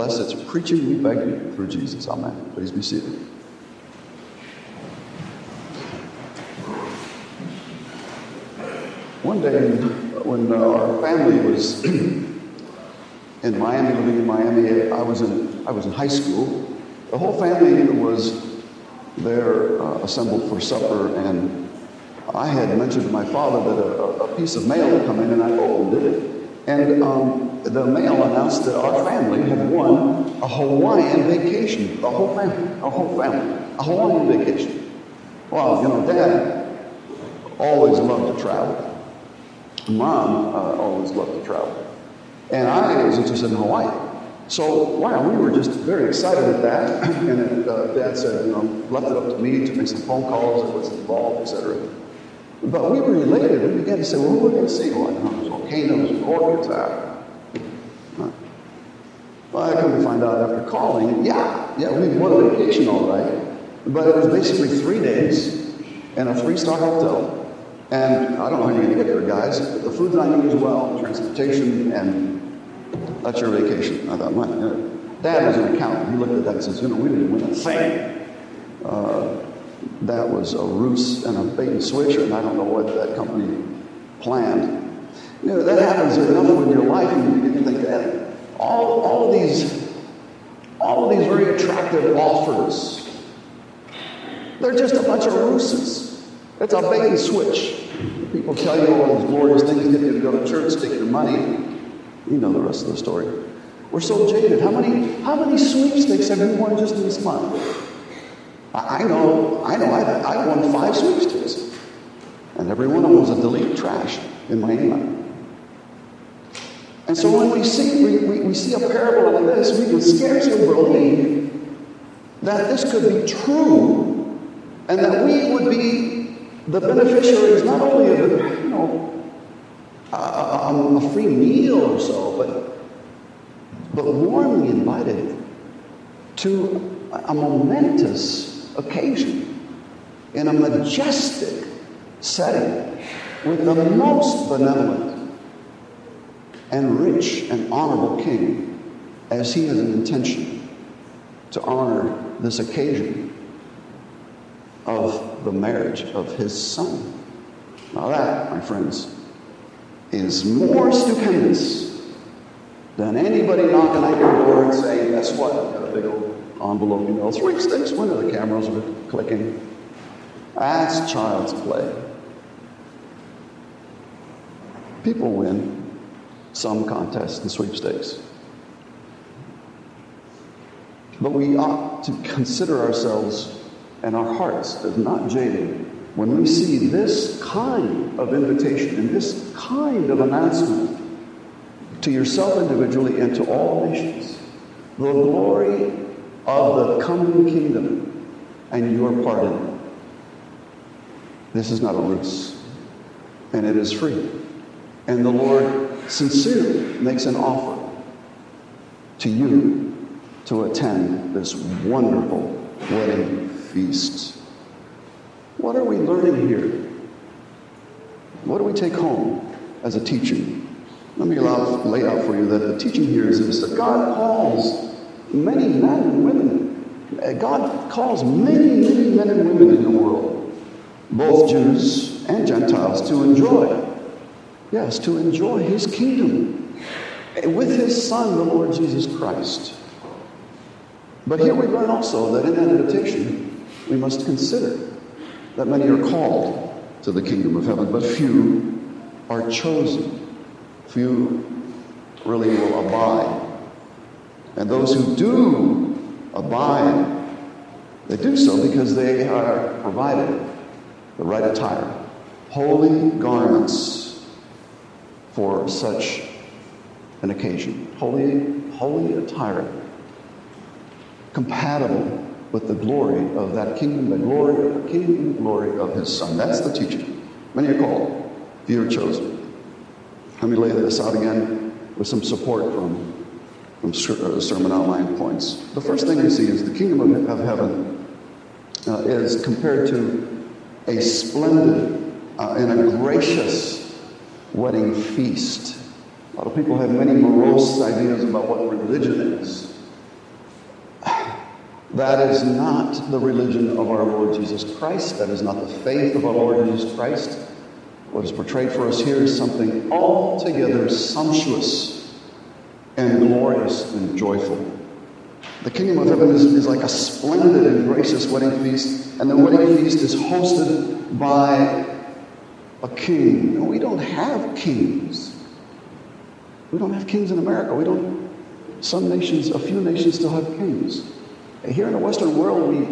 Bless its preaching, we beg you, through Jesus. Amen. Please be seated. One day, when uh, our family was in Miami, living in Miami, I was in, I was in high school. The whole family was there uh, assembled for supper, and I had mentioned to my father that a, a piece of mail had come in, and I opened it. And um, the mail announced that our family had won a Hawaiian vacation. The whole family, a whole family, a Hawaiian vacation. Well, you know, Dad always loved to travel. Mom uh, always loved to travel. And I was interested in Hawaii. So, wow, we were just very excited at that. and uh, Dad said, you know, left it up to me to make some phone calls, it was involved, etc. But we were elated. We began to say, well, we're going to see? You volcanoes, orchids, well, I to find out after calling, yeah, yeah, we won a vacation all right. But it was basically three days in a three-star hotel. And I don't know how you're going to get there, guys. The that I good as well, transportation, and that's your vacation. I thought, my, uh, Dad was an accountant. He looked at that and says, you know, we didn't win a thing. Uh, that was a ruse and a bait and switch, and I don't know what that company planned. You know, that happens enough in your life, and you to think that all, all of these, all of these very attractive offers, they're just a bunch of ruses. It's a bait and switch. People tell you all these glorious things, get you to go to church, take your money. You know the rest of the story. We're so jaded. How many, how many sweepstakes have you won just this month? I know, I know, I, I won five sweepstakes. And every one of them was a delete trash in my email. And so when we see, we, we, we see a parable like this, we can scarcely believe that this could be true and that we would be the beneficiaries not only of, you know, a, a, a free meal or so, but, but warmly invited to a momentous occasion in a majestic setting with the most benevolent and rich and honorable king as he has an intention to honor this occasion of the marriage of his son. Now, that, my friends, is more stupendous than anybody knocking at your door and saying, Guess what? I've got a big old envelope, you know, three sticks, one of the cameras are clicking? That's child's play. People win some contests and sweepstakes. But we ought to consider ourselves and our hearts as not jaded when we see this kind of invitation and this kind of announcement to yourself individually and to all nations. The glory of the coming kingdom and your part in it. This is not a ruse, and it is free. And the Lord sincerely makes an offer to you to attend this wonderful wedding feast. What are we learning here? What do we take home as a teaching? Let me allow, lay out for you that the teaching here is this that God calls many men and women. Uh, God calls many, many men and women in the world, both Jews and Gentiles, to enjoy Yes, to enjoy his kingdom with his son, the Lord Jesus Christ. But here we learn also that in that invitation, we must consider that many are called to the kingdom of heaven, but few are chosen. Few really will abide. And those who do abide, they do so because they are provided the right attire, holy garments for such an occasion. Holy, holy attire, compatible with the glory of that kingdom, the glory of the King, the glory of his Son. That's the teaching. Many are called, few are chosen. Let me lay this out again with some support from, from uh, sermon outline points. The first thing we see is the kingdom of, of heaven uh, is compared to a splendid uh, and a gracious wedding feast. A lot of people have many morose ideas about what religion is. That is not the religion of our Lord Jesus Christ. That is not the faith of our Lord Jesus Christ. What is portrayed for us here is something altogether sumptuous and glorious and joyful. The kingdom of heaven is, is like a splendid and gracious wedding feast, and the wedding feast is hosted by a king. we don't have kings. We don't have kings in America. We don't, some nations, a few nations still have kings. Here in the Western world, we,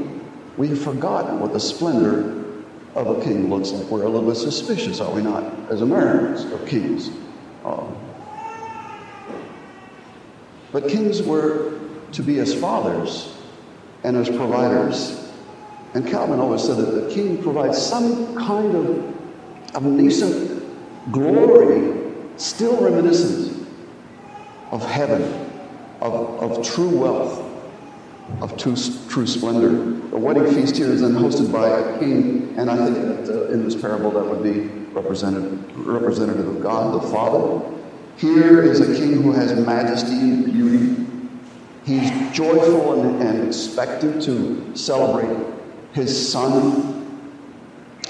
we have forgotten what the splendor of a king looks like. We're a little bit suspicious, are we not, as Americans, of kings? Um, but kings were to be as fathers and as providers. And Calvin always said that the king provides some kind of, of nascent glory, still reminiscent of heaven, of, of true wealth, of true, true splendor. The wedding feast here is then hosted by a king, and I think that uh, in this parable that would be representative, representative of God the Father. Here is a king who has majesty and beauty. He's joyful and, and expectant to celebrate his son.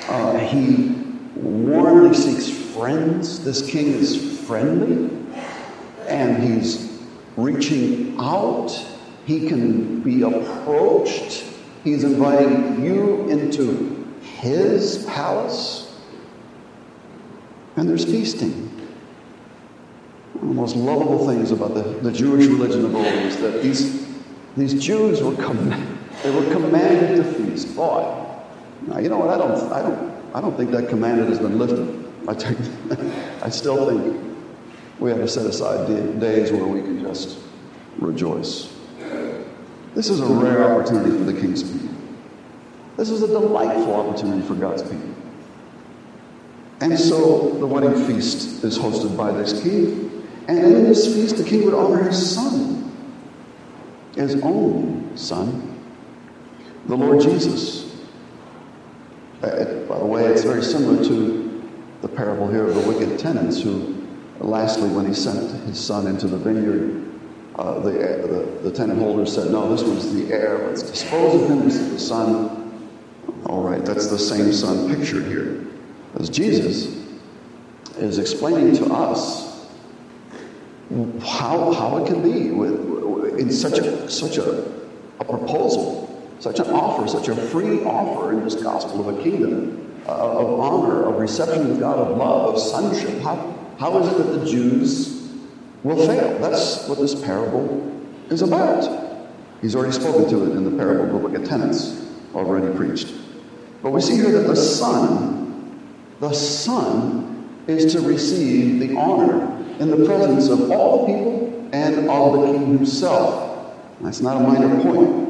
Uh, he warmly seeks friends. This king is friendly, and he's reaching out he can be approached. He's inviting you into his palace. And there's feasting. One of the most lovable things about the, the Jewish religion of old is that these, these Jews were, com- they were commanded to feast. Boy, now, you know what? I don't, I, don't, I don't think that commandment has been lifted. I, I still think we have to set aside days where we can just rejoice. This is a rare opportunity for the king's people. This is a delightful opportunity for God's people. And so the wedding feast is hosted by this king. And in this feast, the king would honor his son, his own son, the Lord Jesus. Uh, by the way, it's very similar to the parable here of the wicked tenants who, lastly, when he sent his son into the vineyard, uh, the, the, the, tenant holder said, No, this one's the heir. Let's dispose of him. Is the son. All right, that's the same son pictured here. As Jesus is explaining to us how, how it can be with, in such a, such a, a proposal, such an offer, such a free offer in this gospel of a kingdom uh, of honor, of reception of God, of love, of sonship. How, how is it that the Jews will fail. That's what this parable is about. He's already spoken to it in the parable of the tenants, already preached. But we see here that the Son, the Son, is to receive the honor in the presence of all the people and of the King himself. That's not a minor point.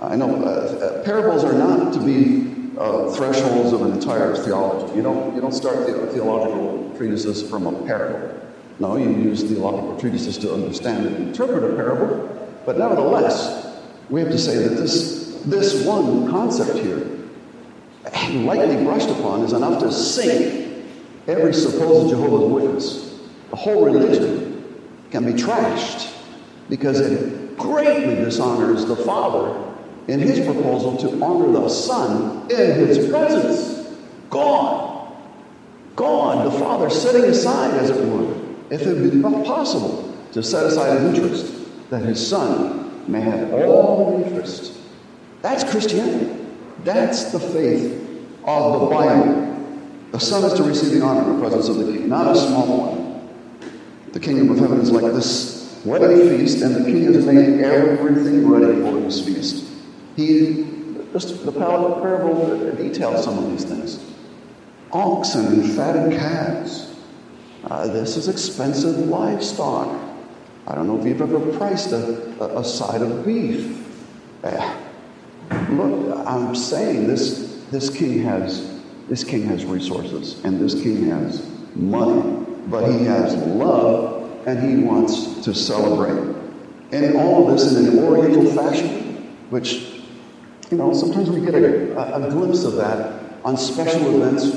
I know uh, uh, parables are not to be uh, thresholds of an entire theology. You don't, you don't start the theological treatises from a parable. No, you use theological treatises to understand and interpret a parable, but nevertheless, we have to say that this, this one concept here, lightly brushed upon, is enough to sink every supposed Jehovah's Witness. The whole religion can be trashed because it greatly dishonors the Father in his proposal to honor the Son in his presence. God, God, the Father setting aside, as it were, if it be possible, to set aside an interest that his son may have all the interest. That's Christianity. That's the faith of the Bible. The son is to receive the honor in the presence of the king, not a small one. The kingdom of heaven is like this wedding feast, and the king has made everything ready for his feast. He, just the parable details some of these things. Oxen and fatted calves uh, this is expensive livestock. I don't know if you've ever priced a, a, a side of beef. Uh, look, I'm saying this, this king has this king has resources and this king has money, but he has love and he wants to celebrate. And all of this in an oriental fashion, which, you know, sometimes we get a, a, a glimpse of that on special events.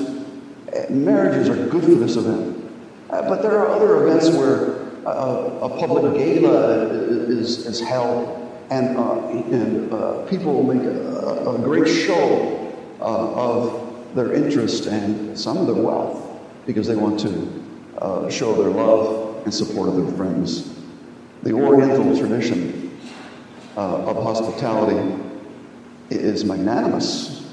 Uh, marriages are good for this event. Uh, but there are other events where uh, a public gala is, is held and, uh, and uh, people make a, a great show uh, of their interest and some of their wealth because they want to uh, show their love and support of their friends. The Oriental tradition uh, of hospitality is magnanimous.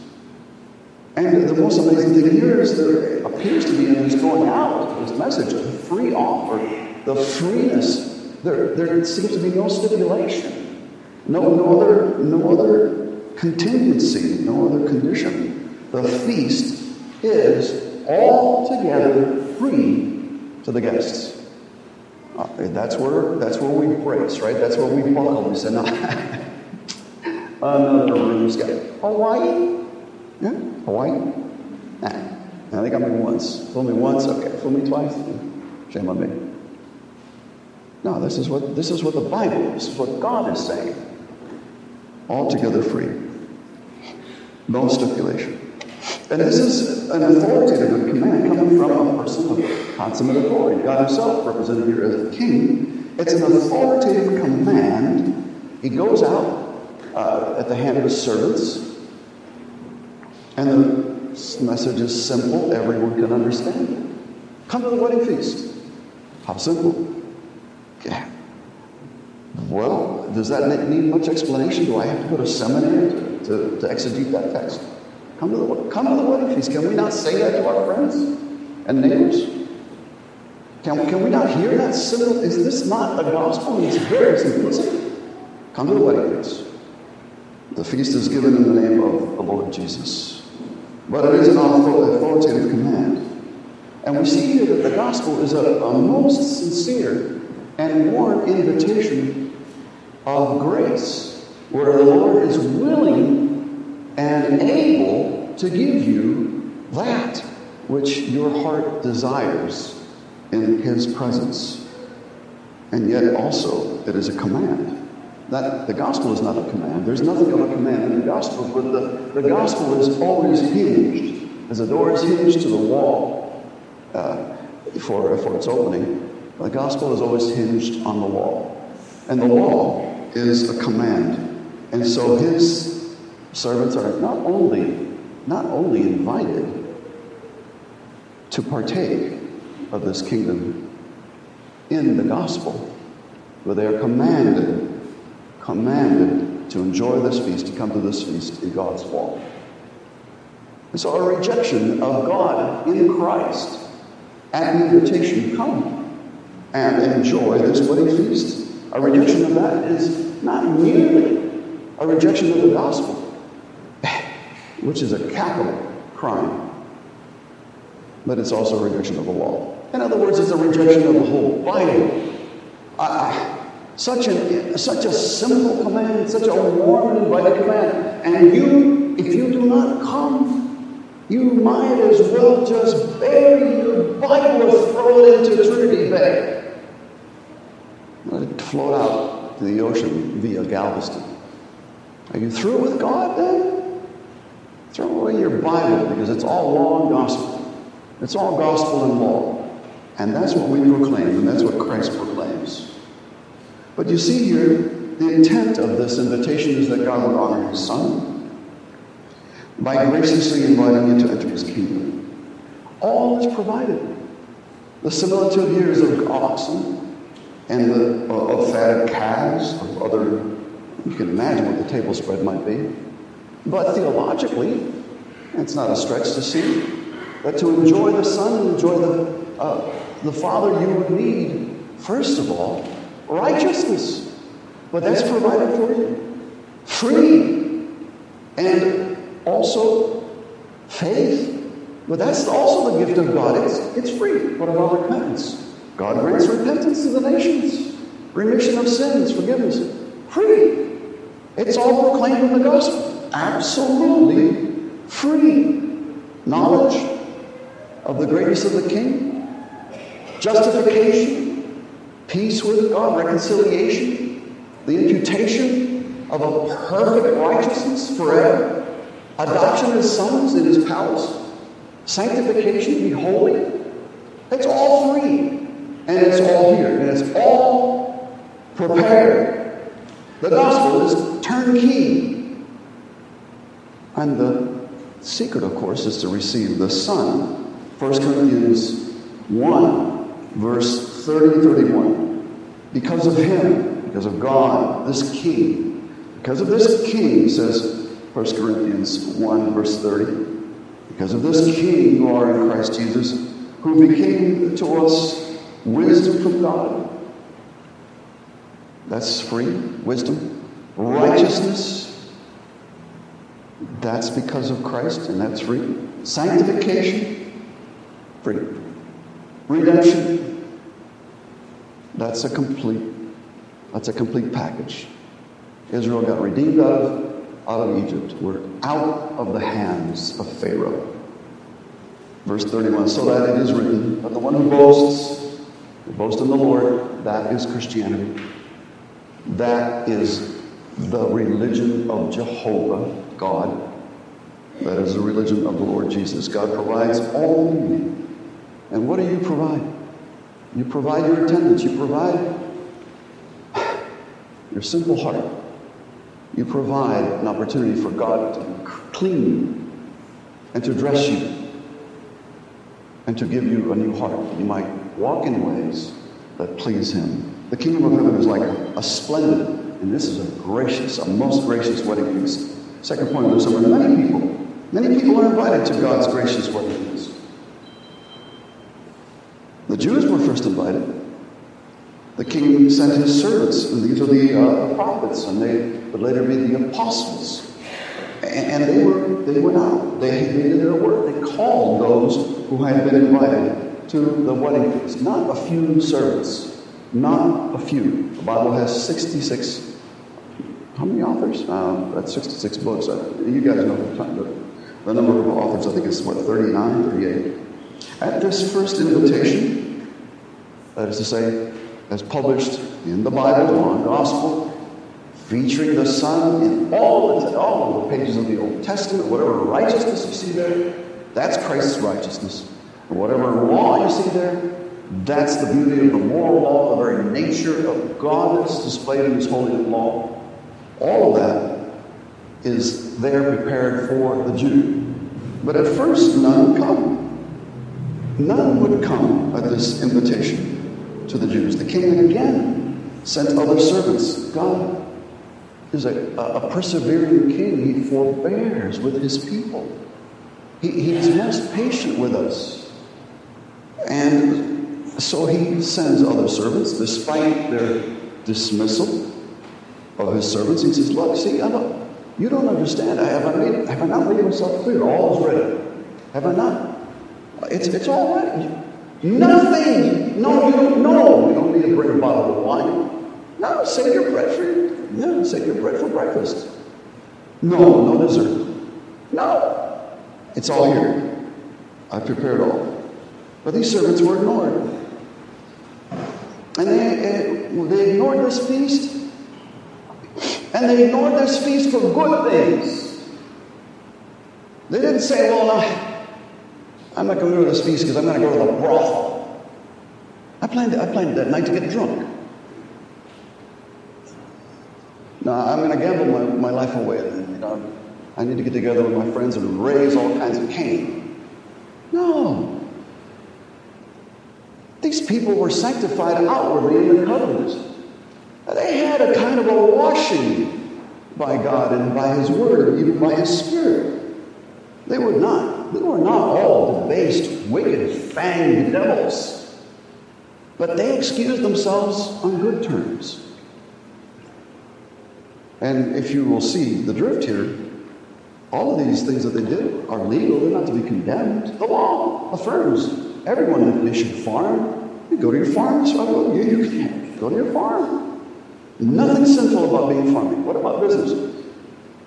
And the most amazing thing here is there appears to be in this going out, this message the free offer, the freeness. There, there seems to be no stipulation, no, no, other, no other contingency, no other condition. The feast is altogether free to the guests. Uh, that's where that's where we brace, right? That's where we buckle. We say, no, another room's got Hawaii. Yeah, Hawaii. Nah, I think I'm in once. Fool me once, okay. Fool me twice. Shame on me. No, this is what this is what the Bible, this is what God is saying. Altogether free. No stipulation. And this is an authoritative command coming from a person of consummate authority. God Himself, represented here as the king. It's an authoritative command. He goes out uh, at the hand of his servants, and the message is simple, everyone can understand it. Come to the wedding feast. How simple. Yeah. Well, does that need much explanation? Do I have to go to seminary to, to, exegete that text? Come to, the, come to the wedding feast. Can we not say that to our friends and neighbors? Can, can we not hear that simple? Is this not a gospel? It's very simplistic. Come to the wedding feast. The feast is given in the name of the Lord Jesus. But it is an authoritative command. And we see here that the gospel is a, a most sincere and warm invitation of grace, where the Lord is willing and able to give you that which your heart desires in His presence. And yet, also, it is a command. That the gospel is not a command. There's nothing of a command in the gospel, but the, the gospel is always hinged, as a door is hinged to the wall uh, for, for its opening. The gospel is always hinged on the law. And the law is a command. And so his servants are not only not only invited to partake of this kingdom in the gospel, but they are commanded commanded to enjoy this feast, to come to this feast in God's wall. And so a rejection of God in Christ at the invitation, come and enjoy this wedding feast. A rejection of that is not merely a rejection of the gospel, which is a capital crime, but it's also a rejection of the law. In other words, it's a rejection of the whole Bible. Uh, such, a such a simple command, such a warm and inviting command. And you, if you do not come, you might as well just bury your Bible or throw it into Trinity Bay. Let it float out to the ocean via Galveston. Are you through with God then? Throw away your Bible because it's all law and gospel. It's all gospel and law. And that's what we proclaim, and that's what Christ proclaims. But you see here, the intent of this invitation is that God would honor his Son by graciously inviting you to enter his kingdom. All is provided. The similitude here is of oxen and the, of fatted calves, of other, you can imagine what the table spread might be. But theologically, it's not a stretch to see that to enjoy the Son and enjoy the, uh, the Father, you would need, first of all, righteousness. But that's provided for you. Free. And also faith. But that's also the gift of God. It's, it's free. What about repentance? God grants repentance to the nations, remission of sins, forgiveness. Free. It's all proclaimed in the gospel absolutely free. Knowledge of the greatness of the King, justification, peace with God, reconciliation, the imputation of a perfect righteousness forever, adoption as sons in his palace, sanctification, be holy. It's all free. And it's all here. And it's all prepared The gospel is turnkey. And the secret, of course, is to receive the Son. 1 Corinthians 1, verse 30 and 31. Because of him, because of God, this king, because of this king, says 1 Corinthians 1, verse 30, because of this king you are in Christ Jesus, who became to us wisdom from God. That's free wisdom. Righteousness. That's because of Christ, and that's free. Sanctification. Free. Redemption. That's a complete. That's a complete package. Israel got redeemed out of, out of Egypt. We're out of the hands of Pharaoh. Verse 31 So that it is written, but the one who boasts, who boasts in the Lord, that is Christianity. That is the religion of Jehovah, God. That is the religion of the Lord Jesus. God provides all. And what do you provide? You provide your attendance. You provide your simple heart. You provide an opportunity for God to clean you and to dress you and to give you a new heart. You might walk in ways that please Him. The kingdom of heaven is like a splendid, and this is a gracious, a most gracious wedding feast. Second point of the sermon many people, many people are invited to God's gracious wedding feast. The Jews first invited. The king sent his servants, and these are the, uh, prophets, and they would later be the apostles. And they were they went out. They, they did their work. They called those who had been invited to the wedding feast. Not a few servants. Not a few. The Bible has 66. How many authors? Um, that's 66 books. You guys know the, the number of authors. I think it's what 39, 38. At this first invitation, that is to say, as published in the Bible, on gospel, featuring the Son in all, the, all of the pages of the Old Testament. Whatever righteousness you see there, that's Christ's righteousness. And whatever law you see there, that's the beauty of the moral law, the very nature of God that's displayed in His holy law. All of that is there prepared for the Jew. But at first, none come. None would come at this invitation to the Jews. The king again sent other servants. God is a, a persevering king. He forbears with his people. He, he's most patient with us. And so he sends other servants, despite their dismissal of his servants. He says, Look, see, I don't, you don't understand. Have I, made, have I not made myself clear? All is ready. Have I not? It's, it's all ready. Nothing. No, you don't know. You don't need to bring a bottle of wine. No, save your bread for yeah, say your bread for breakfast. No, no dessert. No. It's all here. I prepared all. But these servants were ignored. And they, uh, they ignored this feast. And they ignored this feast for good things. They didn't say, well, no, I'm not going to go to this feast because I'm going to go to the brothel. I planned, I planned that night to get drunk. No, I'm going to gamble my, my life away. You know, I need to get together with my friends and raise all kinds of Cain. No. These people were sanctified outwardly in the covenant. They had a kind of a washing by God and by His Word even by His Spirit. They were not, they were not all debased, wicked, fanged devils. But they excused themselves on good terms. And if you will see the drift here, all of these things that they did are legal. They're not to be condemned. The law affirms everyone they should farm. You go to your farm. So you, you can go to your farm. Nothing sinful about being farming. What about business?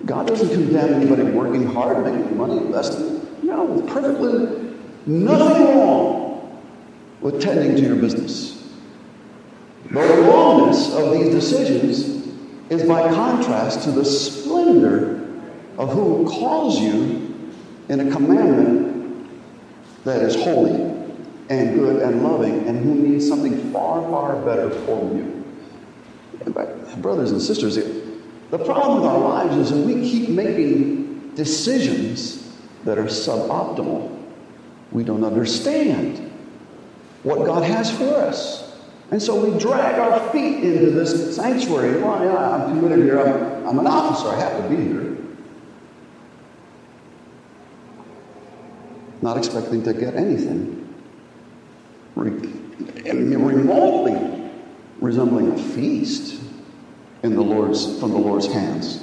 God doesn't condemn anybody working hard, making money, investing. No, perfectly nothing wrong with tending to your business. The wrongness of these decisions is by contrast to the splendor of who calls you in a commandment that is holy and good and loving and who needs something far, far better for you. But Brothers and sisters, The problem with our lives is that we keep making decisions that are suboptimal. We don't understand what God has for us. And so we drag our feet into this sanctuary. Well, yeah, I'm committed here. I'm, I'm an officer. I have to be here. Not expecting to get anything remotely resembling a feast in the Lord's, from the Lord's hands.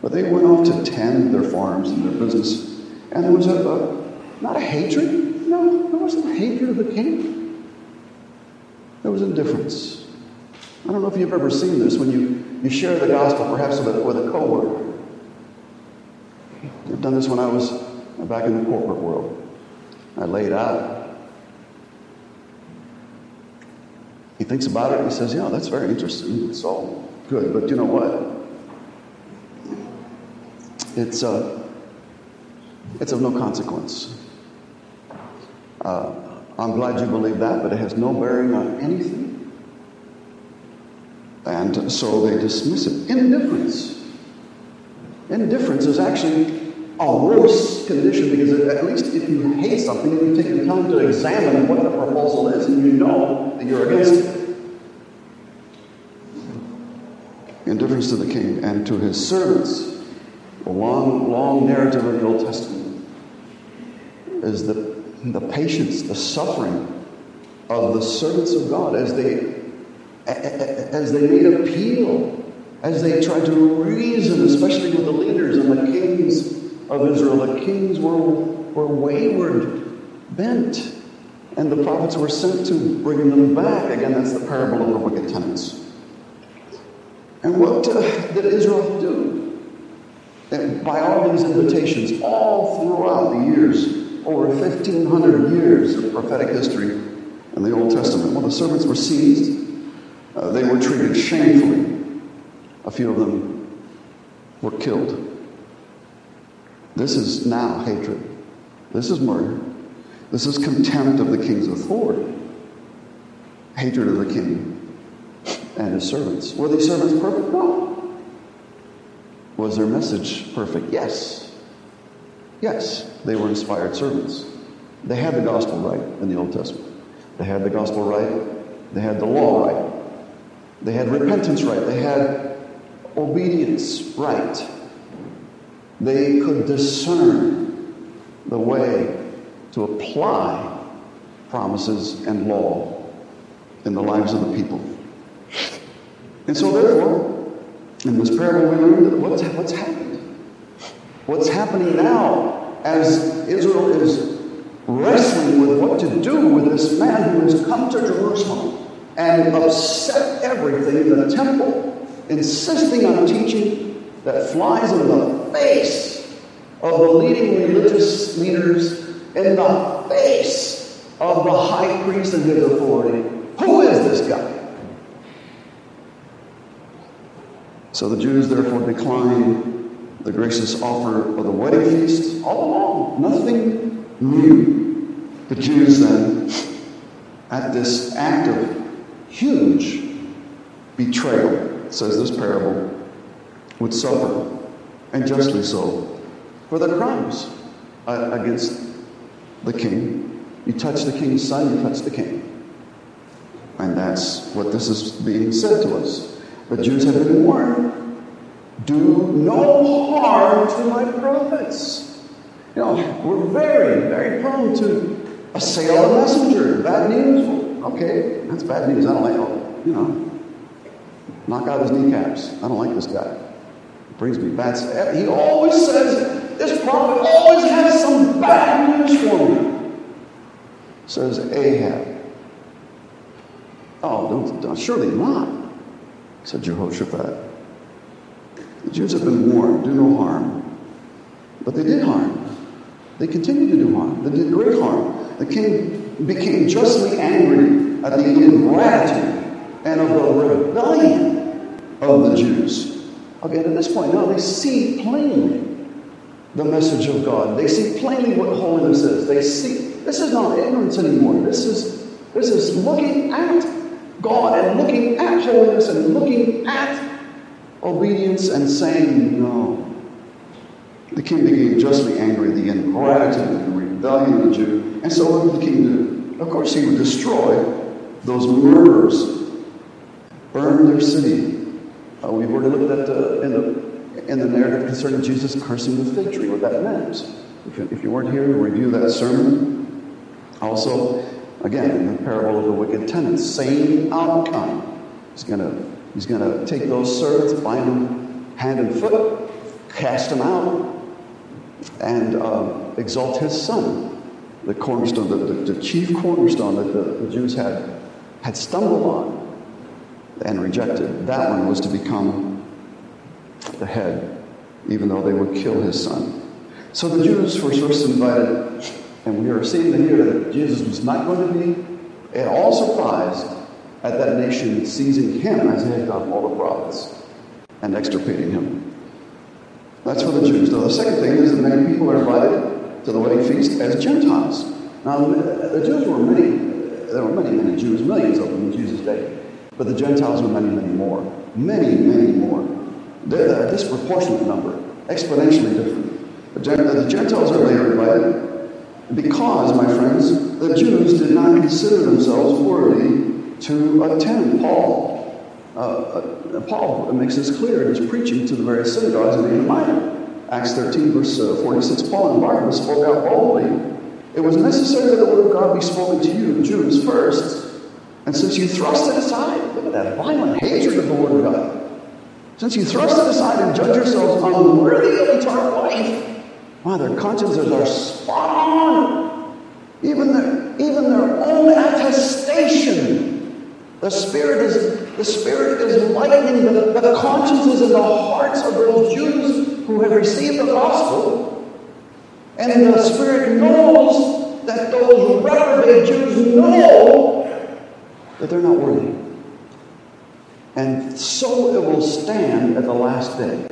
But they went off to tend their farms and their business. And there was a, a not a hatred. No, there wasn't hatred of the king. There was indifference. I don't know if you've ever seen this when you, you share the gospel, perhaps with with a coworker. I've done this when I was back in the corporate world. I laid out. He thinks about it and he says, Yeah, that's very interesting. It's all good, but you know what? It's, uh, it's of no consequence. Uh, I'm glad you believe that, but it has no bearing on anything. And so they dismiss it. Indifference. Indifference is actually a worse condition because at least if you hate something, you take the time to examine what the proposal is and you know that you're against it. Indifference to the king and to his servants. The long, long narrative of the Old Testament is the the patience, the suffering of the servants of God as they as they made appeal, as they tried to reason, especially with the leaders and the kings of Israel. The kings were, were wayward, bent, and the prophets were sent to bring them back. Again, that's the parable of the wicked tenants. And what uh, did Israel do? And by all these invitations, all throughout the years, over 1,500 years of prophetic history in the Old Testament. When the servants were seized, uh, they were treated shamefully. A few of them were killed. This is now hatred. This is murder. This is contempt of the king's authority. Hatred of the king and his servants. Were these servants perfect? No. Was their message perfect? Yes. Yes, they were inspired servants. They had the gospel right in the Old Testament. They had the gospel right. They had the law right. They had repentance right. They had obedience right. They could discern the way to apply promises and law in the lives of the people. And so, therefore, in this parable, we learn what's, what's happened. What's happening now as Israel is wrestling with what to do with this man who has come to Jerusalem and upset everything in the temple, insisting on teaching that flies in the face of the leading religious leaders, in the face of the high priest and his authority. Who is this guy? So the Jews therefore declined the gracious offer of the wedding feast all along. Nothing new. The Jews then, at this act of huge betrayal, says this parable, would suffer, and justly so, for their crimes uh, against the king. You touch the king's son, you touch the king. And that's what this is being said to us. The Jews have been warned do no harm to my prophets. You know, we're very, very prone to assail a messenger. Bad news. Okay, that's bad news. I don't like, you know, knock out his kneecaps. I don't like this guy. brings me bad. He always says, this prophet always has some bad news for me. Says Ahab. Oh, don't, don't surely not, said Jehoshaphat. The Jews have been warned do no harm. But they did harm. They continued to do harm. They did great harm. The king became justly angry at the ingratitude and of the rebellion of the Jews. Okay, at this point now they see plainly the message of God. They see plainly what holiness is. They see this is not ignorance anymore. This is this is looking at God and looking at holiness and looking at obedience and saying no. The king became justly angry at the ingratitude and rebellion of the Jew. And so what did the king do? Of course, he would destroy those murderers, burn their city. Uh, we've already looked at uh, in, the, in the narrative concerning Jesus cursing the fig tree, what that meant. If if you weren't here review that sermon, also, again, in the parable of the wicked tenants, same outcome. He's going to he's gonna take those servants, bind them hand and foot, cast them out, and uh, exalt his son, the cornerstone, the, the, the chief cornerstone that the, the, Jews had, had stumbled on and rejected. That one was to become the head, even though they would kill his son. So the Jews were first invited, and we are seeing here that Jesus was not going to be at all surprised at that nation seizing him as they had done all the prophets and extirpating him. That's for the Jews. Now, the second thing is that many people are invited to the wedding feast as Gentiles. Now, the Jews were many, there were many, many Jews, millions of them in Jesus' day. But the Gentiles were many, many more. Many, many more. They're a disproportionate number, exponentially different. The Gentiles are later invited because, my friends, the Jews did not consider themselves worthy to attend Paul uh, uh, Paul makes this clear in his preaching to the various synagogues in Asia Minor. Acts 13, verse uh, 46, Paul and Barnabas spoke out boldly. It was necessary that the word of God be spoken to you, Jews, first. And since you thrust it aside, look at that violent hatred of the word of God. Since you thrust it aside and judge yourselves unworthy of eternal life, wow, their consciences are spot on. Even their, even their own attestation the Spirit is, the Spirit is lightening the, the consciences and the hearts of those Jews who have received the gospel. And the Spirit knows that those reprobate Jews know that they're not worthy. And so it will stand at the last day.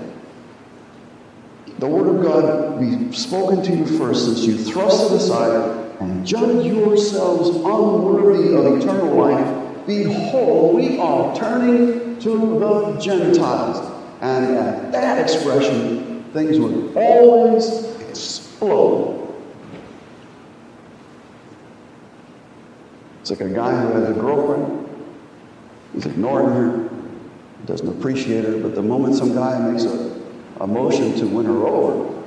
The Word of God be spoken to you first, since you thrust it aside and judge yourselves unworthy of eternal life Behold, we are turning to the Gentiles. And at that expression, things would always explode. It's like a guy who has a girlfriend, he's ignoring her, doesn't appreciate her, but the moment some guy makes a, a motion to win her over,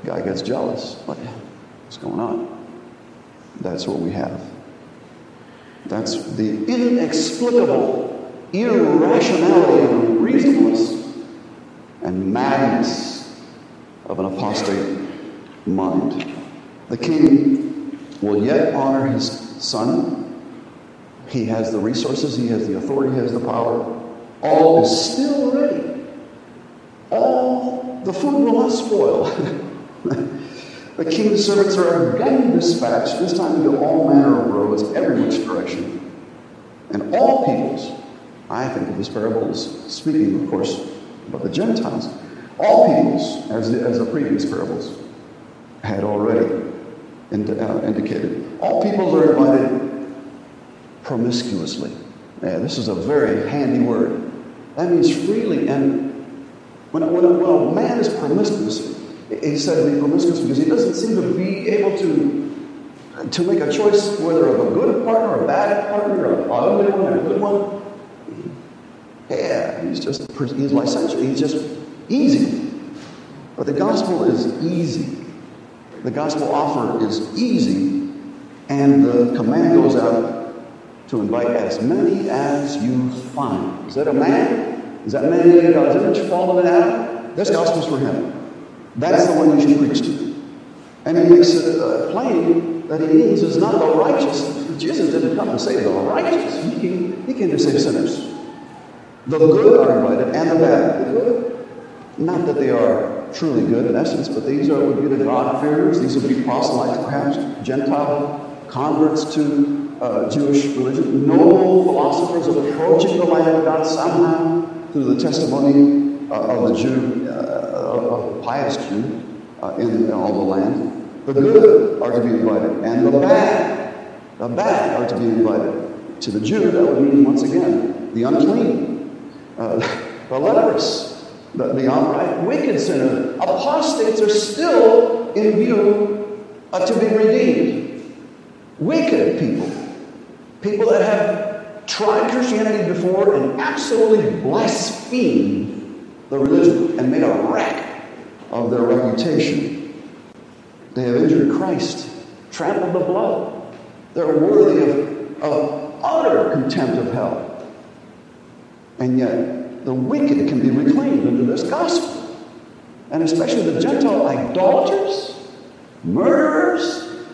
the guy gets jealous. What, what's going on? That's what we have. That's the inexplicable irrationality and reasonableness and madness of an apostate mind. The king will yet honor his son. He has the resources, he has the authority, he has the power. All is still ready. All the food will not spoil. The king's servants are again dispatched, this time into all manner of roads, every which direction. And all peoples, I think of this parable as speaking, of course, about the Gentiles. All peoples, as the, as the previous parables had already ind- uh, indicated, all peoples are invited promiscuously. Yeah, this is a very handy word. That means freely. And when, when, when a man is promiscuous, he said to be promiscuous because he doesn't seem to be able to to make a choice whether of a good partner or a bad partner or a ugly one or a good one. Yeah, he's just he's licentious. He's just easy. But the gospel is easy. The gospel offer is easy, and the command goes out to invite as many as you find. Is that a man? Is that man in God's image fallen in Adam? This gospel's for him. That's the one you should preach to. And he makes it uh, plain that he means is not the righteous. Jesus didn't come to save the righteous. He came, he came to save sinners. The good are invited and the bad. The good, not that they are truly good in essence, but these are would be the God-fearers. These would be proselytes, perhaps Gentile converts to uh, Jewish religion, noble philosophers of approaching the light of God somehow through the testimony uh, of the Jew uh, of pious Jew uh, in, in all the land. The good are to be invited, and the bad, the bad are to be invited. To the Jew, that would mean, once again, the unclean, the leprous, the, the outright wicked sinners. Apostates are still in view uh, to be redeemed. Wicked people. People that have tried Christianity before and absolutely blasphemed the religion and made a wreck of their reputation. They have injured Christ, trampled the blood. They're worthy of, of utter contempt of hell. And yet, the wicked can be reclaimed into this gospel. And especially the Gentile idolaters, murderers,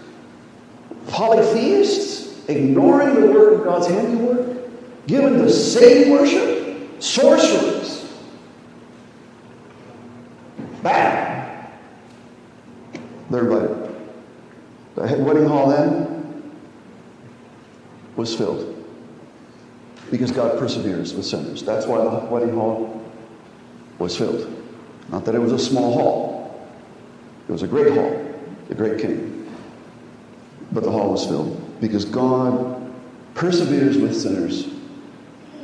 polytheists, ignoring the work of God's handiwork, given to Satan worship, sorcerers. Bad. Invited. The wedding hall then was filled because God perseveres with sinners. That's why the wedding hall was filled. Not that it was a small hall, it was a great hall, the great king. But the hall was filled because God perseveres with sinners,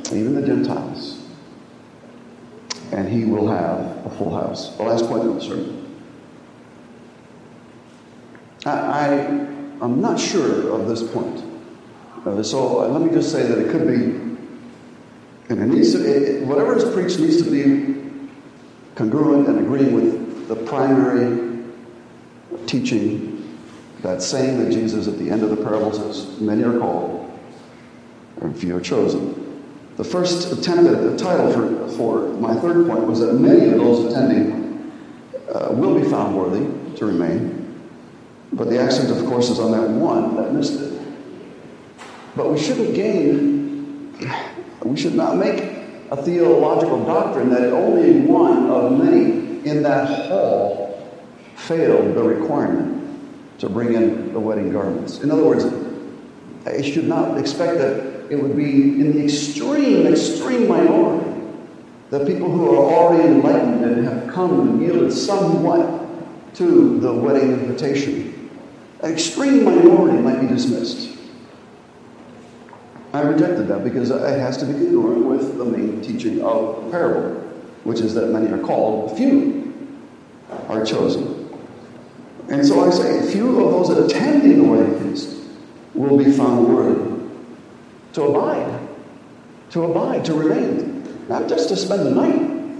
even the Gentiles. And he will have a full house. The last point of the sermon. I, I, am not sure of this point. Uh, so uh, let me just say that it could be and it needs to, it, whatever is preached needs to be congruent and agreeing with the primary teaching, that saying that Jesus at the end of the parable says, Many are called, and few are chosen. The first attempt at the title for, for my third point was that many of those attending uh, will be found worthy to remain. But the accent, of course, is on that one that missed it. But we shouldn't gain we should not make a theological doctrine that only one of many in that hall failed the requirement to bring in the wedding garments. In other words, I should not expect that it would be in the extreme, extreme minority that people who are already enlightened and have come and yielded somewhat to the wedding invitation. An extreme minority might be dismissed. I rejected that because it has to be congruent with the main teaching of the parable, which is that many are called, few are chosen. And so I say, few of those attending the wedding feast will be found worthy to abide, to abide, to remain, not just to spend the night,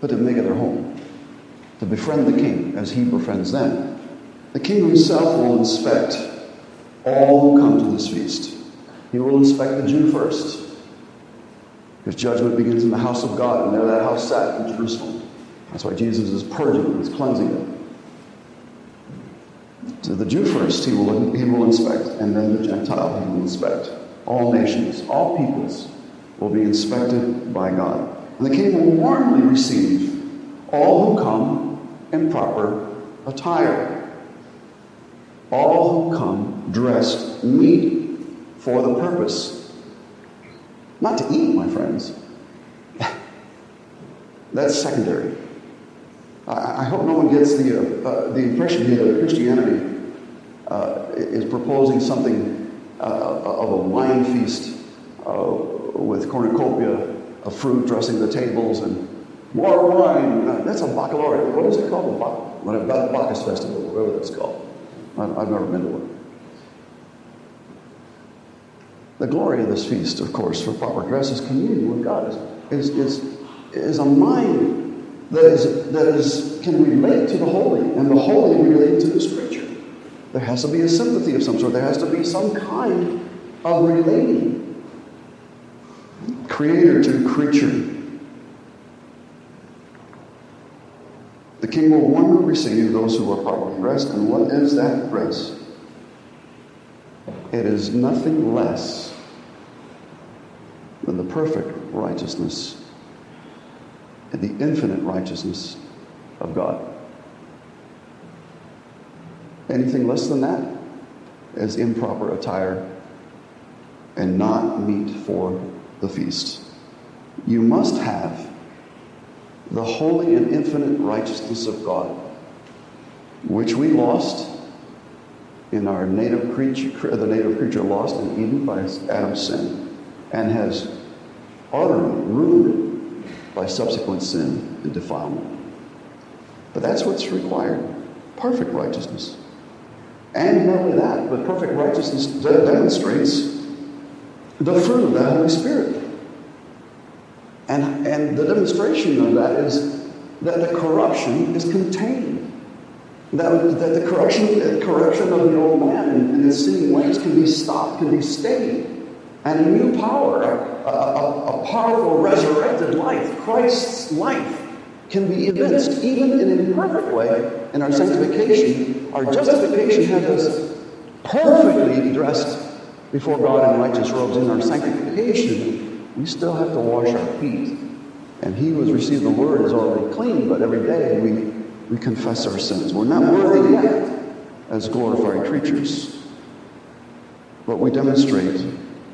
but to make it their home, to befriend the king as he befriends them. The king himself will inspect all who come to this feast. He will inspect the Jew first. His judgment begins in the house of God, and there that house sat in Jerusalem. That's why Jesus is purging, he's cleansing it. So the Jew first, he will, he will inspect, and then the Gentile, he will inspect. All nations, all peoples will be inspected by God. And the king will warmly receive all who come in proper attire. All who come dressed neat for the purpose not to eat, my friends. That's secondary. I, hope no one gets the, uh, uh, the impression here that Christianity uh, is proposing something uh, of a wine feast uh, with cornucopia of fruit dressing the tables and more wine. That's a baccalaureate. What is it called? A Bacchus festival, whatever that's called. I've, I've never been to one. The glory of this feast, of course, for proper dress is communion with God, is, is, is a mind that, is, that is, can relate to the holy, and the holy relate to this creature. There has to be a sympathy of some sort, there has to be some kind of relating. Creator to creature. The king will warmly receive those who are properly dressed, and what is that dress? It is nothing less than the perfect righteousness and the infinite righteousness of God. Anything less than that is improper attire and not meet for the feast. You must have the holy and infinite righteousness of God, which we lost in our native creature, uh, the native creature lost in Eden by Adam's sin and has utterly ruined by subsequent sin and defilement. But that's what's required perfect righteousness. And not only that, but perfect righteousness demonstrates the fruit of the Holy Spirit. And, and the demonstration of that is that the corruption is contained. That, that the corruption, the corruption of the old man and, and its sinning ways can be stopped, can be stayed. And a new power, a, a, a powerful resurrected life, Christ's life, can be evinced even in an imperfect way in our sanctification. Our justification has us perfectly dressed before God in righteous robes. In our sanctification, we still have to wash our feet. And he who has received the word is already clean, but every day we, we confess our sins. We're not worthy yet as glorified creatures, but we demonstrate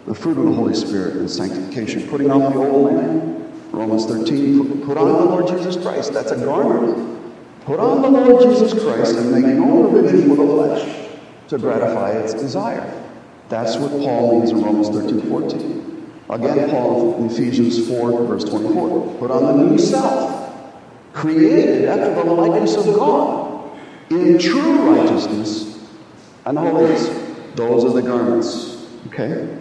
the fruit of the Holy Spirit and sanctification, putting off the old man. Romans 13, put on the Lord Jesus Christ. That's a garment. Put on the Lord Jesus Christ and make no provision for the flesh to gratify its desire. That's what Paul means in Romans 13, 14. Again, Paul in Ephesians 4, verse 24. Put on the new self, created after the likeness of God, in true righteousness and holiness. Those are the garments. Okay?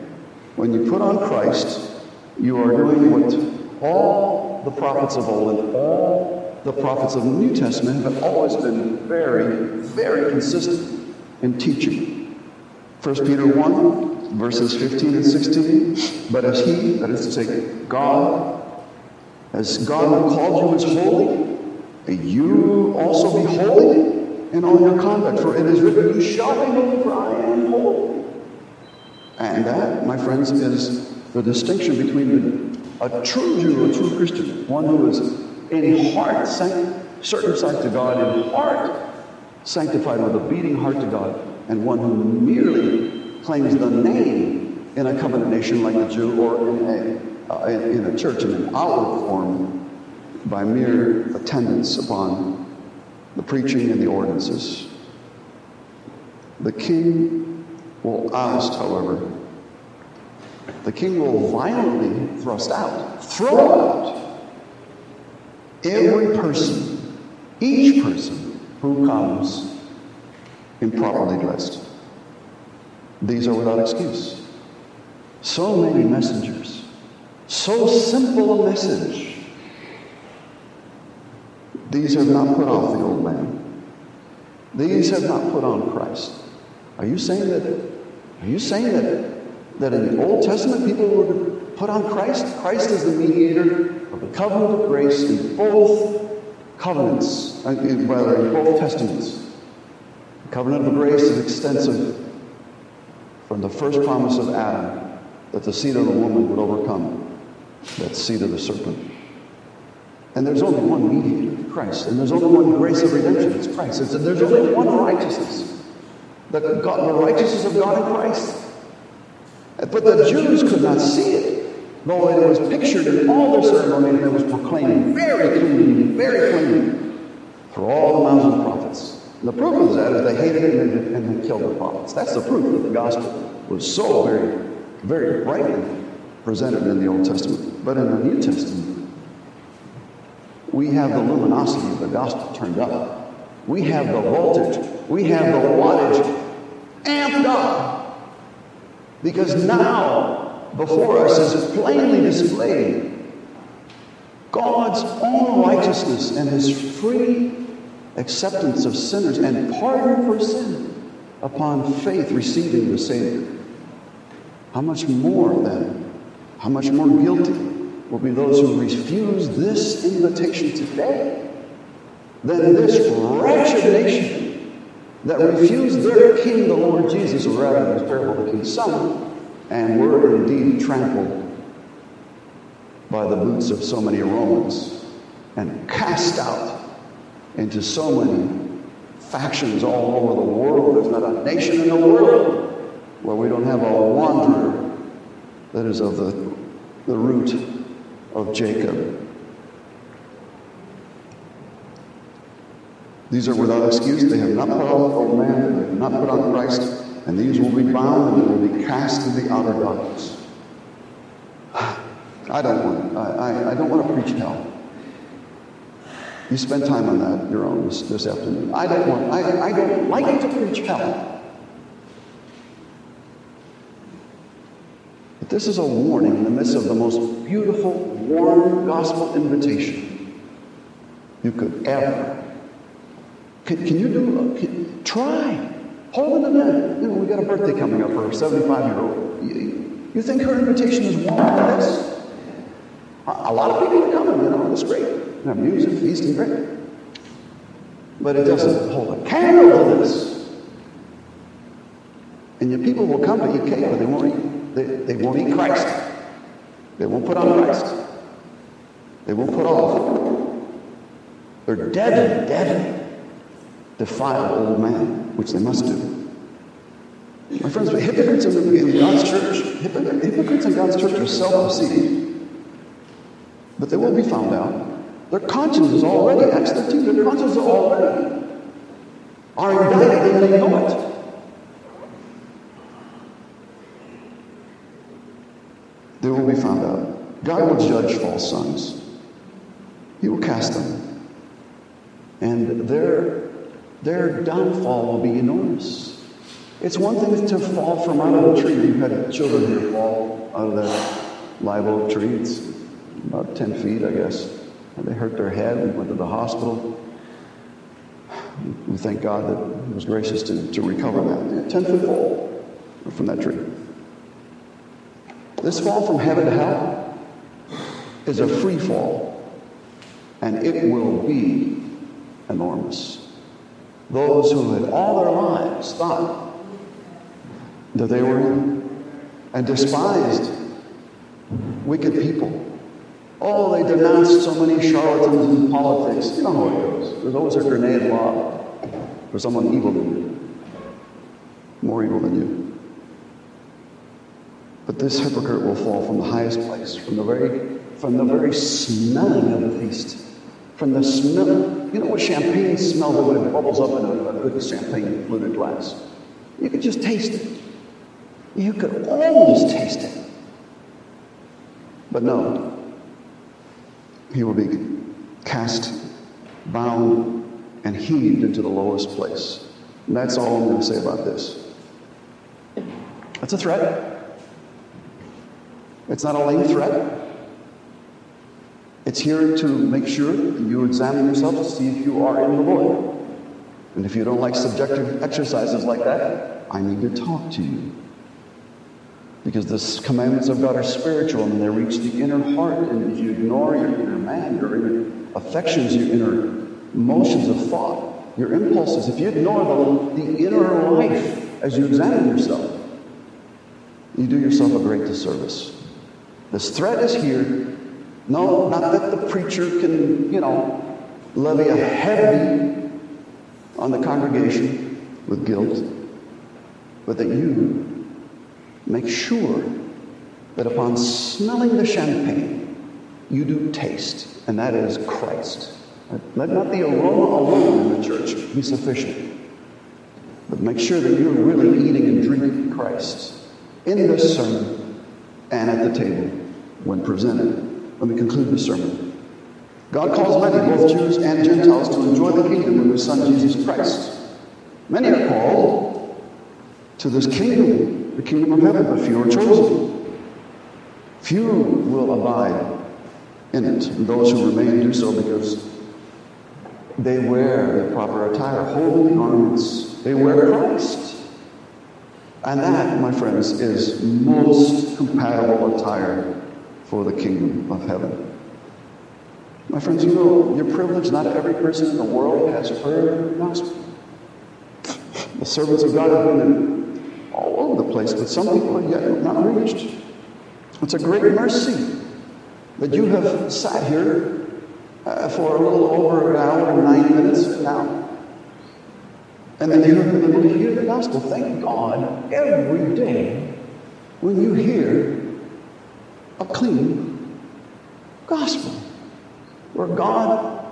When you put on Christ, you are doing what all the prophets of old and all the prophets of the New Testament have always been very, very consistent in teaching. 1 Peter 1, verses 15 and 16. But as he, that is to say, God, as God who called you is holy, you also be holy in all your conduct. For it is written, You shall be holy, for I am holy. And that, my friends, is the distinction between a true Jew, a true Christian, one who is in heart circumcised to God, in heart sanctified with a beating heart to God, and one who merely claims the name in a covenant nation like the Jew or in a, uh, in, a church in an outward form by mere attendance upon the preaching and the ordinances. The king will oust, however. The king will violently thrust out, throw out every person, each person who comes improperly dressed. These are without excuse. So many messengers, so simple a message. These have not put off the old man. These have not put on Christ. Are you saying that? Are you saying that that in the Old Testament people were put on Christ? Christ is the mediator of the covenant of grace in both covenants, uh, rather in both testaments. The covenant of grace is extensive from the first promise of Adam that the seed of the woman would overcome that seed of the serpent. And there's only one mediator, Christ. And there's only one grace of redemption, it's Christ. It's, there's only one righteousness, the, God, the righteousness of God in Christ. But the Jews could not see it, though it was pictured in all their ceremony and it was proclaimed very clearly, very clearly through all the mouths of the prophets. And the proof of that is they hated it and, and they killed the prophets. That's the proof that the gospel was so very, very brightly presented in the Old Testament. But in the New Testament, we have the luminosity of the gospel turned up. We have the voltage. We have the wattage amped up. Because now, before us is plainly displayed God's own righteousness and his free acceptance of sinners and pardon for sin upon faith receiving the Savior. How much more then? How much more guilty will be those who refuse this invitation today than this wretched nation that refused their king, the Lord Jesus, or rather his parable, the king's son, and were indeed trampled by the boots of so many Romans and cast out into so many factions all over the world. There's not a nation in the world where we don't have a wanderer that is of the, the root of Jacob. These are without excuse. They have not put on the old man, they have not put on Christ, and these will be bound and they will be cast into the outer darkness. I don't want. I, I, I don't want to preach hell. You spend time on that your own this, this afternoon. I don't want. I, I don't like to preach hell. But this is a warning in the midst of the most beautiful, warm gospel invitation you could ever. Can, can you do? Uh, can, try. Hold an event. You know, we got a birthday coming up for a 75 year old. You, you think her invitation is warm to this? A, a lot of people are coming. You know, it's great. Have music, feasting, great. But it doesn't hold a candle to this. And your people will come to eat cake, but they won't eat, they, they won't eat Christ. They won't put on Christ. They won't put off. They're dead, dead, defiled old man, which they must do. My friends, hypocrites in God's church, hypocrites in God's church are self-deceived. But they will be found out. Their consciences already, Acts 13, their consciences already are indicted and they know it. They will be found out. God will judge false sons. He will cast them. And their, their downfall will be enormous. It's one thing to fall from out of the tree. You've had children here fall out of that live oak tree. It's about 10 feet, I guess. And they hurt their head. We went to the hospital. We thank God that He was gracious to, to recover that. 10 foot fall from that tree. This fall from heaven to hell is a free fall, and it will be enormous. Those who had all their lives thought that they were and despised wicked people Oh, they denounced so many charlatans in politics. You know how it goes. There's always a grenade lobbed for someone evil than you, more evil than you. But this hypocrite will fall from the highest place, from the very, from the very smelling of the feast, from the smell. You know what champagne smells like when it bubbles up in a, good champagne fluted glass? You could just taste it. You could almost taste it. But no, he will be cast, bound, and heaved into the lowest place. And that's all I'm going to say about this. That's a threat. It's not a lame threat. It's here to make sure you examine yourself to see if you are in the Lord. And if you don't like subjective exercises like that, I need to talk to you. Because the commandments of God are spiritual and they reach the inner heart. And if you ignore your inner man, your inner affections, your inner motions of thought, your impulses, if you ignore the, the inner life as you examine yourself, you do yourself a great disservice. This threat is here. No, not that the preacher can, you know, levy a heavy on the congregation with guilt, but that you make sure that upon smelling the champagne, you do taste, and that is Christ. Let not the aroma alone in the church be sufficient, but make sure that you're really eating and drinking Christ in this sermon and at the table when presented. Let me conclude this sermon. God calls many, both Jews and Gentiles, to enjoy the kingdom of his Son Jesus Christ. Many are called to this kingdom the kingdom of heaven, but few are chosen. Few will abide in it. And those who remain do so because they wear the proper attire, holy garments. They wear Christ. And that, my friends, is most compatible attire for the kingdom of heaven. My friends, you know, you're privileged. Not every person in the world has heard the gospel. The servants of God have been all over the place, but some people are yet not reached. It's a great mercy that you have sat here uh, for a little over an hour and nine minutes now. And then you have been able to hear the gospel. Thank God every day when you hear a clean gospel where God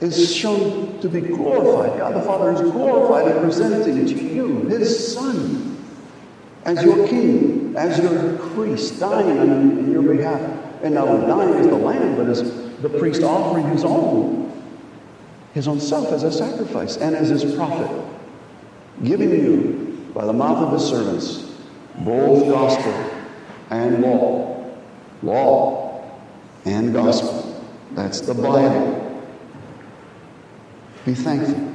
is shown to be glorified. God the Father is glorified in presenting to you His Son as your king, as your priest, dying in your behalf, And not only dying as the lamb, but as the priest offering his own, his own self as a sacrifice and as his prophet, giving you, by the mouth of his servants, both gospel and law. Law and gospel. That's the Bible. Be thankful.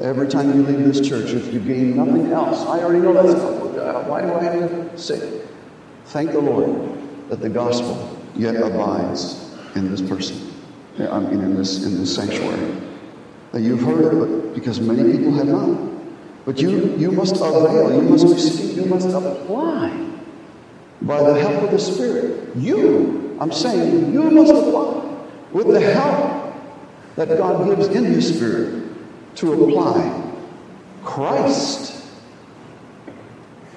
Every time you leave this church, if you gain nothing else, I already know that's why do I have to say? Thank the Lord that the gospel yet abides in this person. I mean, in this in this sanctuary. That you've heard of it, because many people have not. But you you must avail, you must receive, you must apply by the help of the Spirit. You, I'm saying, you must apply with the help that God gives in His Spirit to apply Christ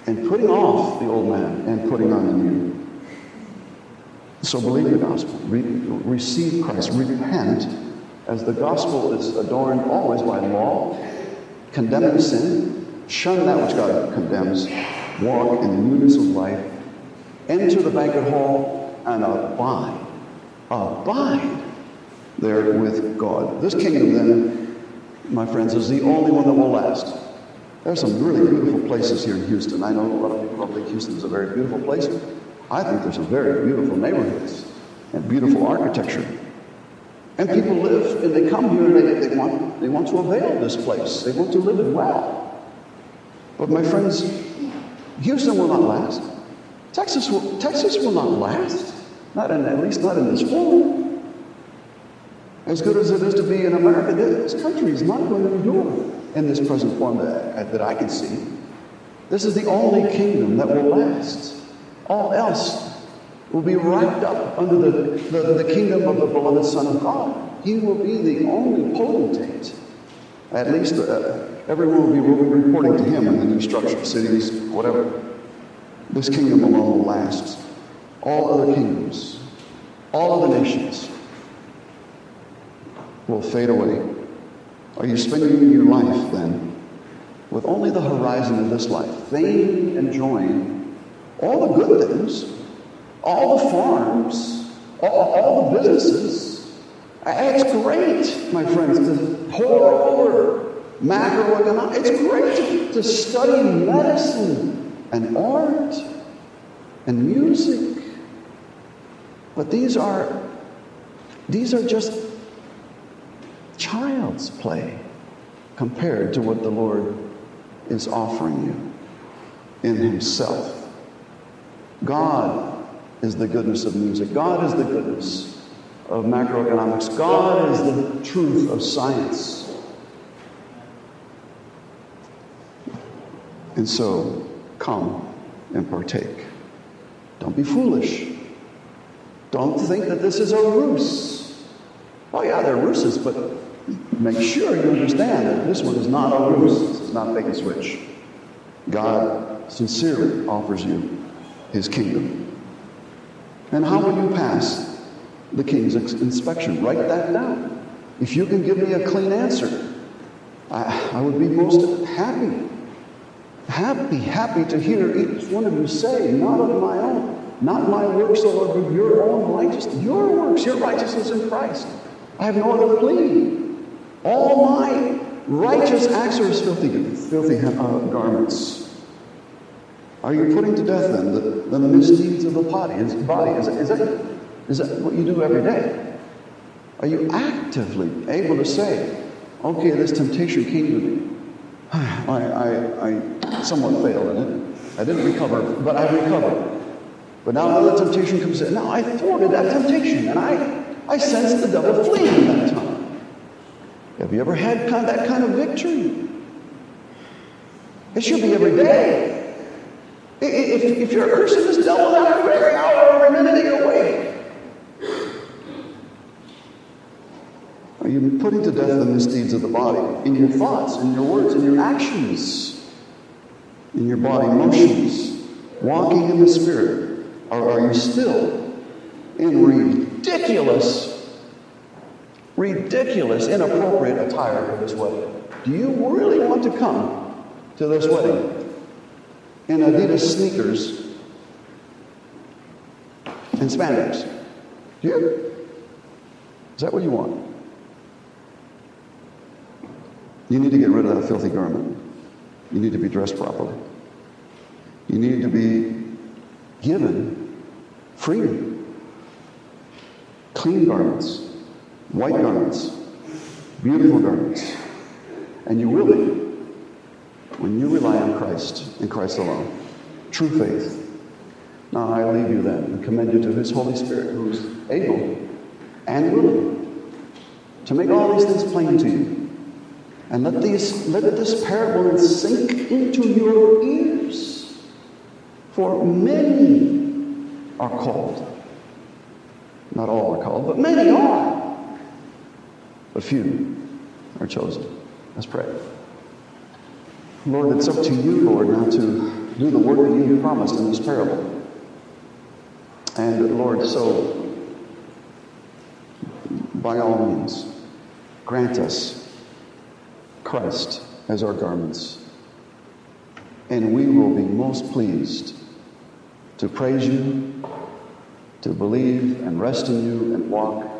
and putting off the old man and putting on the new. So believe the gospel, Re- receive Christ, repent, as the gospel is adorned always by law, condemning sin, shun that which God condemns, walk in the newness of life, enter the banquet hall, and abide. Abide there with God. This kingdom, then, my friends, is the only one that will last. There are some really beautiful places here in Houston. I know a lot of people don't think Houston is a very beautiful place. I think there's some very beautiful neighborhoods and beautiful architecture. And people live and they come here and they, they, want, they want to avail this place. They want to live it well. But my friends, Houston will not last. Texas will, Texas will not last. Not in, at least not in this form. As good as it is to be in America, this country is not going to endure in this present form that, that I can see. This is the only kingdom that will last. All else will be wrapped up under the, the, the kingdom of the beloved Son of God. He will be the only potentate. At least uh, everyone will be reporting to him in the new structure, of cities, whatever. This kingdom alone will last. All other kingdoms, all other nations will fade away are you spending your life then with only the horizon of this life, vain enjoying all the good things, all the farms, all, all the businesses? It's great, my friends, to pore over macroeconomics. It's great to study medicine and art and music. But these are these are just child's play compared to what the Lord is offering you in Himself. God is the goodness of music, God is the goodness of macroeconomics, God is the truth of science. And so, come and partake. Don't be foolish. Don't think that this is a ruse. Oh, yeah, they're ruses, but make sure you understand that this one is not a ruse. This is not bait and switch. God sincerely offers you his kingdom. And how will you pass the king's inspection? Write that down. If you can give me a clean answer, I, I would be most happy. Happy, happy to hear each one of you say, not of my own, not my works, or of your own righteousness, your works, your righteousness in Christ. I have no other plea. All my righteous acts are as filthy, filthy uh, garments. Are you putting to death then the, the misdeeds of the body? Is, body? Is, is, that, is that what you do every day? Are you actively able to say, okay, this temptation came to me. I, I, I somewhat failed in it. I didn't recover, but I recovered. But now another temptation comes in. Now I thwarted that temptation, and I, I sensed the devil fleeing that time. Have you ever had kind of that kind of victory? It should be every day. If, if you're a Christian, this devil that every hour, every minute you're awake. Are you putting to death the misdeeds of the body in your thoughts, in your words, in your actions, in your body motions, walking in the Spirit? Or are you still in ridiculous ridiculous, inappropriate attire for this wedding. Do you really want to come to this wedding in Adidas sneakers and spandex. Do you? Is that what you want? You need to get rid of that filthy garment. You need to be dressed properly. You need to be given freedom. Clean garments, white garments, beautiful garments. And you will be when you rely on Christ and Christ alone. True faith. Now I leave you then and commend you to His Holy Spirit, who is able and willing to make all these things plain to you. And let, these, let this parable sink into your ears. For many are called. Not all are called, but many are. But few are chosen. Let's pray. Lord, it's up to you, Lord, now to do the work that you promised in this parable. And Lord, so by all means, grant us Christ as our garments. And we will be most pleased to praise you, to believe and rest in you and walk